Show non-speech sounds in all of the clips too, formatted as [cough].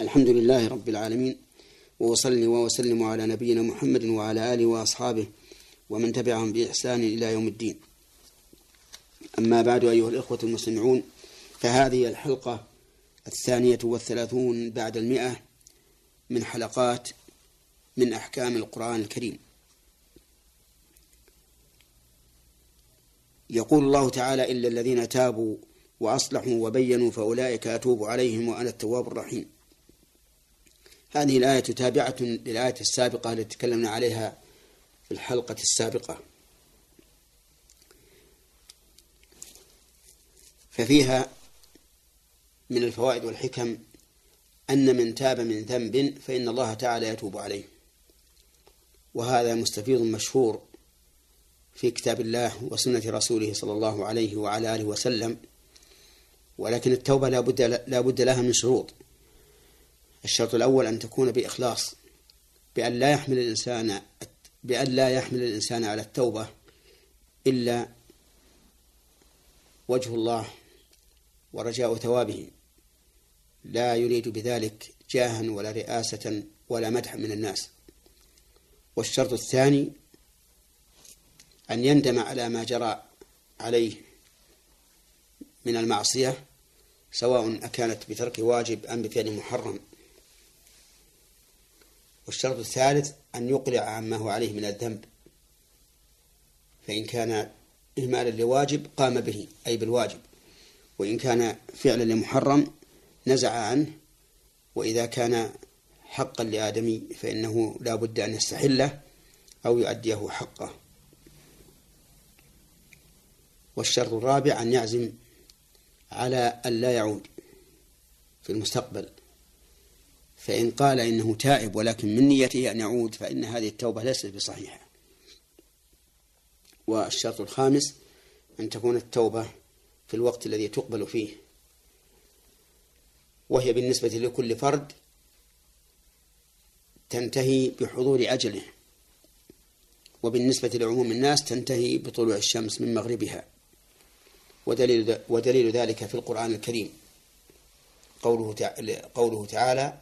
الحمد لله رب العالمين وأصلي وأسلم على نبينا محمد وعلى آله وأصحابه ومن تبعهم بإحسان إلى يوم الدين. أما بعد أيها الإخوة المستمعون فهذه الحلقة الثانية والثلاثون بعد المئة من حلقات من أحكام القرآن الكريم. يقول الله تعالى إلا الذين تابوا وأصلحوا وبينوا فأولئك أتوب عليهم وأنا التواب الرحيم. هذه الآية تابعة للآية السابقة التي تكلمنا عليها في الحلقة السابقة. ففيها من الفوائد والحكم أن من تاب من ذنب فإن الله تعالى يتوب عليه. وهذا مستفيض مشهور في كتاب الله وسنة رسوله صلى الله عليه وعلى آله وسلم ولكن التوبة لا بد لا بد لها من شروط. الشرط الأول أن تكون بإخلاص بأن لا يحمل الإنسان بأن لا يحمل الإنسان على التوبة إلا وجه الله ورجاء ثوابه. لا يريد بذلك جاها ولا رئاسة ولا مدح من الناس. والشرط الثاني أن يندم على ما جرى عليه من المعصية سواء أكانت بترك واجب أم بفعل محرم. والشرط الثالث أن يقلع عما هو عليه من الذنب فإن كان إهمالا لواجب قام به أي بالواجب. وإن كان فعلا لمحرم نزع عنه وإذا كان حقا لآدمي فإنه لا بد أن يستحله أو يؤديه حقه. والشرط الرابع أن يعزم على أن لا يعود في المستقبل. فإن قال إنه تائب ولكن من نيته أن يعود فإن هذه التوبة ليست بصحيحة. والشرط الخامس أن تكون التوبة في الوقت الذي تقبل فيه وهي بالنسبة لكل فرد تنتهي بحضور أجله وبالنسبة لعموم الناس تنتهي بطلوع الشمس من مغربها ودليل, ودليل ذلك في القرآن الكريم. قوله قوله تعالى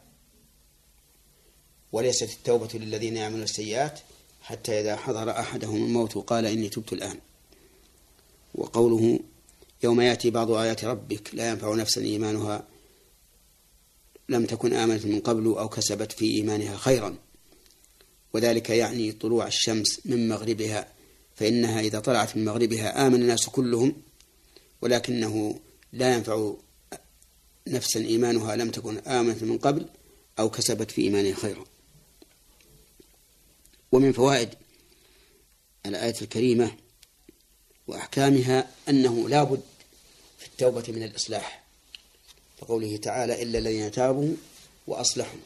وليست التوبة للذين يعملون السيئات حتى إذا حضر أحدهم الموت قال إني تبت الآن. وقوله يوم يأتي بعض آيات ربك لا ينفع نفسا إيمانها لم تكن آمنت من قبل أو كسبت في إيمانها خيرا. وذلك يعني طلوع الشمس من مغربها فإنها إذا طلعت من مغربها آمن الناس كلهم ولكنه لا ينفع نفسا إيمانها لم تكن آمنت من قبل أو كسبت في إيمانها خيرا. ومن فوائد الآية الكريمة وأحكامها أنه لا بد في التوبة من الإصلاح فقوله تعالى إلا الذين تابوا وأصلحوا.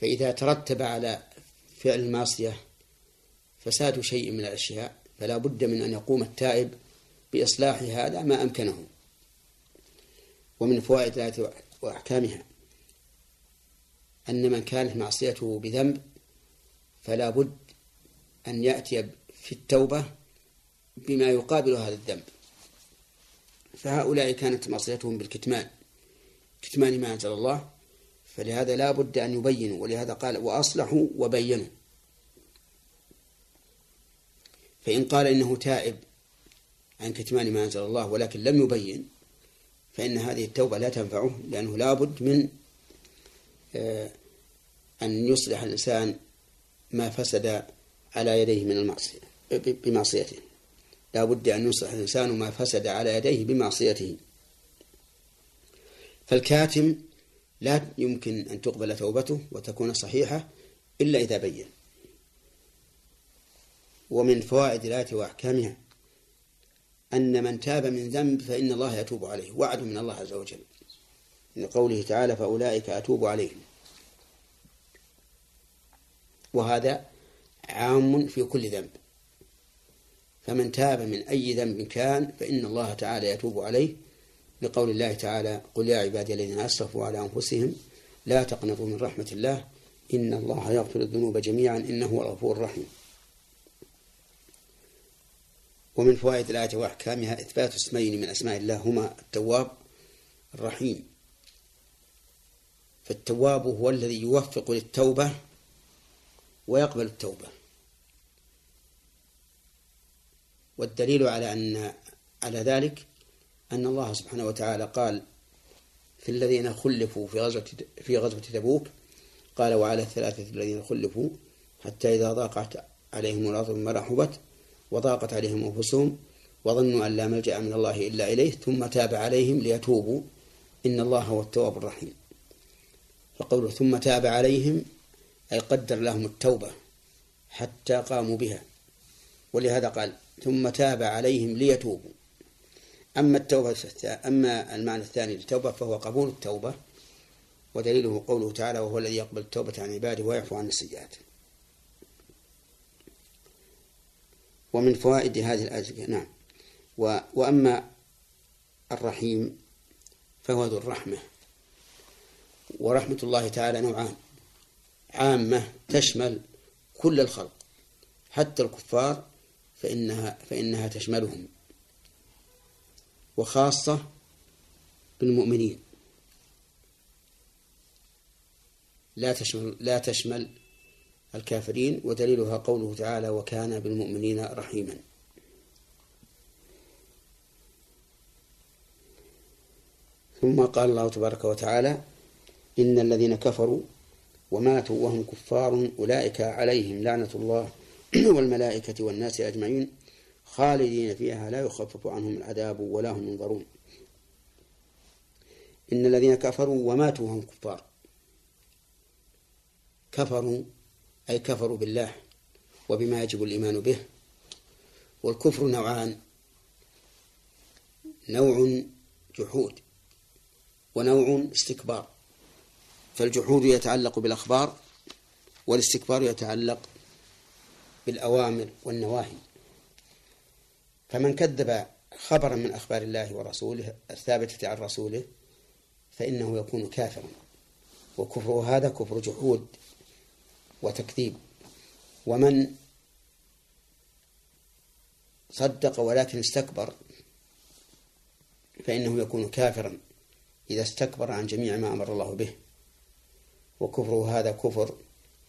فإذا ترتب على فعل المعصية فساد شيء من الأشياء فلا بد من أن يقوم التائب بإصلاح هذا ما أمكنه. ومن فوائد الآية وأحكامها أن من كانت معصيته بذنب فلا بد أن يأتي في التوبة بما يقابل هذا الذنب. فهؤلاء كانت معصيتهم بالكتمان. كتمان ما أنزل الله. فلهذا لا بد أن يبينوا ولهذا قال وأصلحوا وبينوا. فإن قال إنه تائب عن كتمان ما أنزل الله ولكن لم يبين فإن هذه التوبة لا تنفعه لأنه لابد من آه، أن يصلح الإنسان ما فسد على يديه من المعصية بمعصيته. لا بد أن يصلح الإنسان ما فسد على يديه بمعصيته. فالكاتم لا يمكن أن تقبل توبته وتكون صحيحة إلا إذا بين. ومن فوائد الآية وأحكامها أن من تاب من ذنب فإن الله يتوب عليه. وعد من الله عز وجل. من قوله تعالى فأولئك أتوب عليهم. وهذا عام في كل ذنب. فمن تاب من أي ذنب كان فإن الله تعالى يتوب عليه لقول الله تعالى قل يا عبادي الذين أسرفوا على أنفسهم لا تقنطوا من رحمة الله إن الله يغفر الذنوب جميعا إنه هو الغفور الرحيم. ومن فوائد الآية وأحكامها إثبات اسمين من أسماء الله هما التواب الرحيم. فالتواب هو الذي يوفق للتوبة ويقبل التوبة. والدليل على أن على ذلك أن الله سبحانه وتعالى قال في الذين خلفوا في غزوة في غزوة تبوك قال وعلى الثلاثة الذين خلفوا حتى إذا ضاقت عليهم الأرض بما رحبت وضاقت عليهم أنفسهم وظنوا أن لا ملجأ من الله إلا إليه ثم تاب عليهم ليتوبوا. إن الله هو التواب الرحيم. فقوله ثم تاب عليهم أي قدر لهم التوبة حتى قاموا بها. ولهذا قال ثم تاب عليهم ليتوبوا. أما التوبة أما المعنى الثاني للتوبة فهو قبول التوبة ودليله قوله تعالى وهو الذي يقبل التوبة عن عباده ويعفو عن السيئات. ومن فوائد هذه الآية نعم. وأما الرحيم فهو ذو الرحمة. ورحمة الله تعالى نوعان. عامة تشمل كل الخلق حتى الكفار فإنها فإنها تشملهم وخاصة بالمؤمنين. لا تشمل لا تشمل الكافرين ودليلها قوله تعالى وكان بالمؤمنين رحيما. ثم قال الله تبارك وتعالى إن الذين كفروا وماتوا وهم كفار أولئك عليهم لعنة الله [clears throat] والملائكة والناس أجمعين خالدين فيها لا يخفف عنهم العذاب ولا هم ينظرون. إن الذين كفروا وماتوا وهم كفار. كفروا أي كفروا بالله وبما يجب الإيمان به. والكفر نوعان. نوع جحود ونوع استكبار. فالجحود يتعلق بالأخبار والاستكبار يتعلق بالأوامر والنواهي. فمن كذب خبرا من أخبار الله ورسوله الثابتة عن رسوله فإنه يكون كافرا. وكفره هذا كفر جحود وتكذيب. ومن صدق ولكن استكبر فإنه يكون كافرا إذا استكبر عن جميع ما أمر الله به. وكفره هذا كفر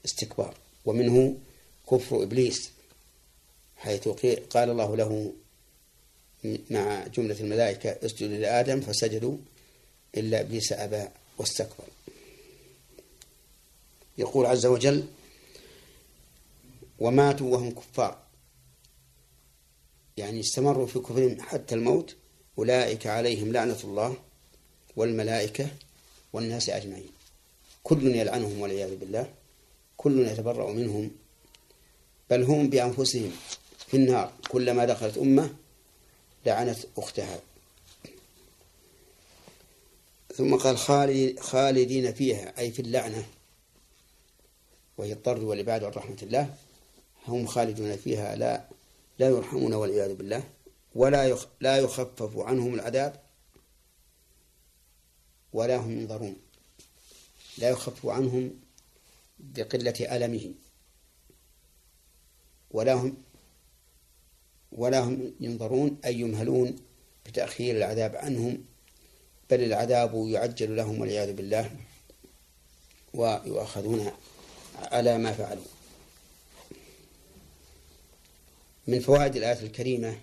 استكبار. ومنه كفر إبليس حيث قال الله له مع جملة الملائكة اسجد لآدم فسجدوا إلا إبليس أبى واستكبر. يقول عز وجل وماتوا وهم كفار. يعني استمروا في كفرهم حتى الموت أولئك عليهم لعنة الله والملائكة والناس أجمعين. كل يلعنهم والعياذ بالله كل يتبرأ منهم بل هم بأنفسهم في النار. كلما دخلت أمة لعنت أختها. ثم قال خالدين فيها أي في اللعنة وهي الطرد والعباد عن رحمة الله هم خالدون فيها لا لا يرحمون والعياذ بالله ولا لا يخفف عنهم العذاب ولا هم ينظرون. لا يخفف عنهم بقلة ألمه ولا هم ولا هم ينظرون أي يمهلون بتأخير العذاب عنهم بل العذاب يعجل لهم والعياذ بالله ويؤاخذون على ما فعلوا. من فوائد الآية الكريمة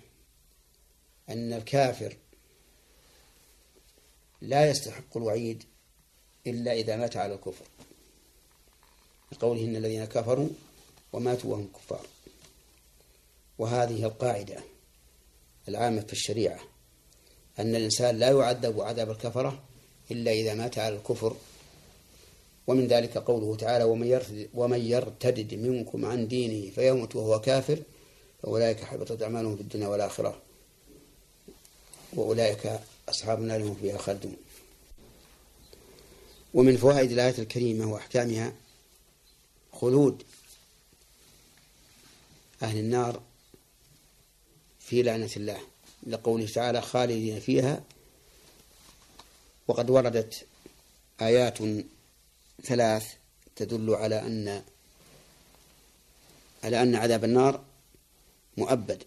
أن الكافر لا يستحق الوعيد إلا إذا مات على الكفر. لقوله إن الذين كفروا وماتوا وهم كفار. وهذه القاعدة العامة في الشريعة أن الإنسان لا يعذب عذاب الكفرة إلا إذا مات على الكفر. ومن ذلك قوله تعالى ومن يرتد, ومن يرتد منكم عن دينه فيموت وهو كافر فأولئك حبطت أعمالهم في الدنيا والآخرة وأولئك أصحاب النار هم فيها خالدون. ومن فوائد الآية الكريمة وأحكامها خلود أهل النار في لعنة الله لقوله تعالى خالدين فيها وقد وردت آيات ثلاث تدل على أن على أن عذاب النار مؤبد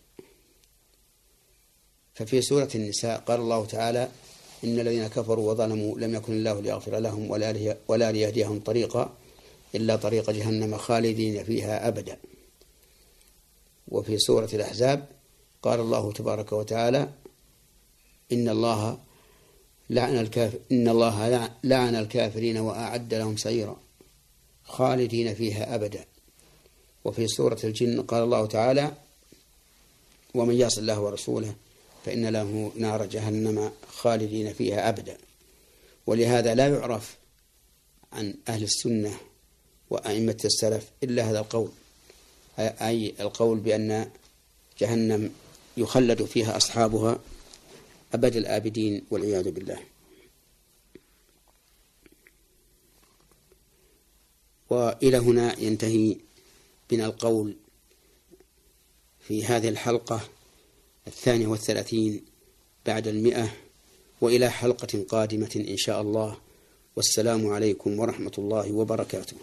ففي سورة النساء قال الله تعالى إن الذين كفروا وظلموا لم يكن الله ليغفر لهم ولا ولا ليهديهم طريقا إلا طريق جهنم خالدين فيها أبدا. وفي سورة الأحزاب قال الله تبارك وتعالى إن الله لعن الكافر إن الله لعن الكافرين وأعد لهم سعيرا خالدين فيها أبدا. وفي سورة الجن قال الله تعالى ومن يعص الله ورسوله فإن له نار جهنم خالدين فيها أبدا. ولهذا لا يعرف عن أهل السنة وأئمة السلف إلا هذا القول أي القول بأن جهنم يخلد فيها أصحابها أبد الآبدين والعياذ بالله. وإلى هنا ينتهي بنا القول في هذه الحلقة. الثانية والثلاثين بعد المئة وإلى حلقة قادمة إن شاء الله. والسلام عليكم ورحمة الله وبركاته.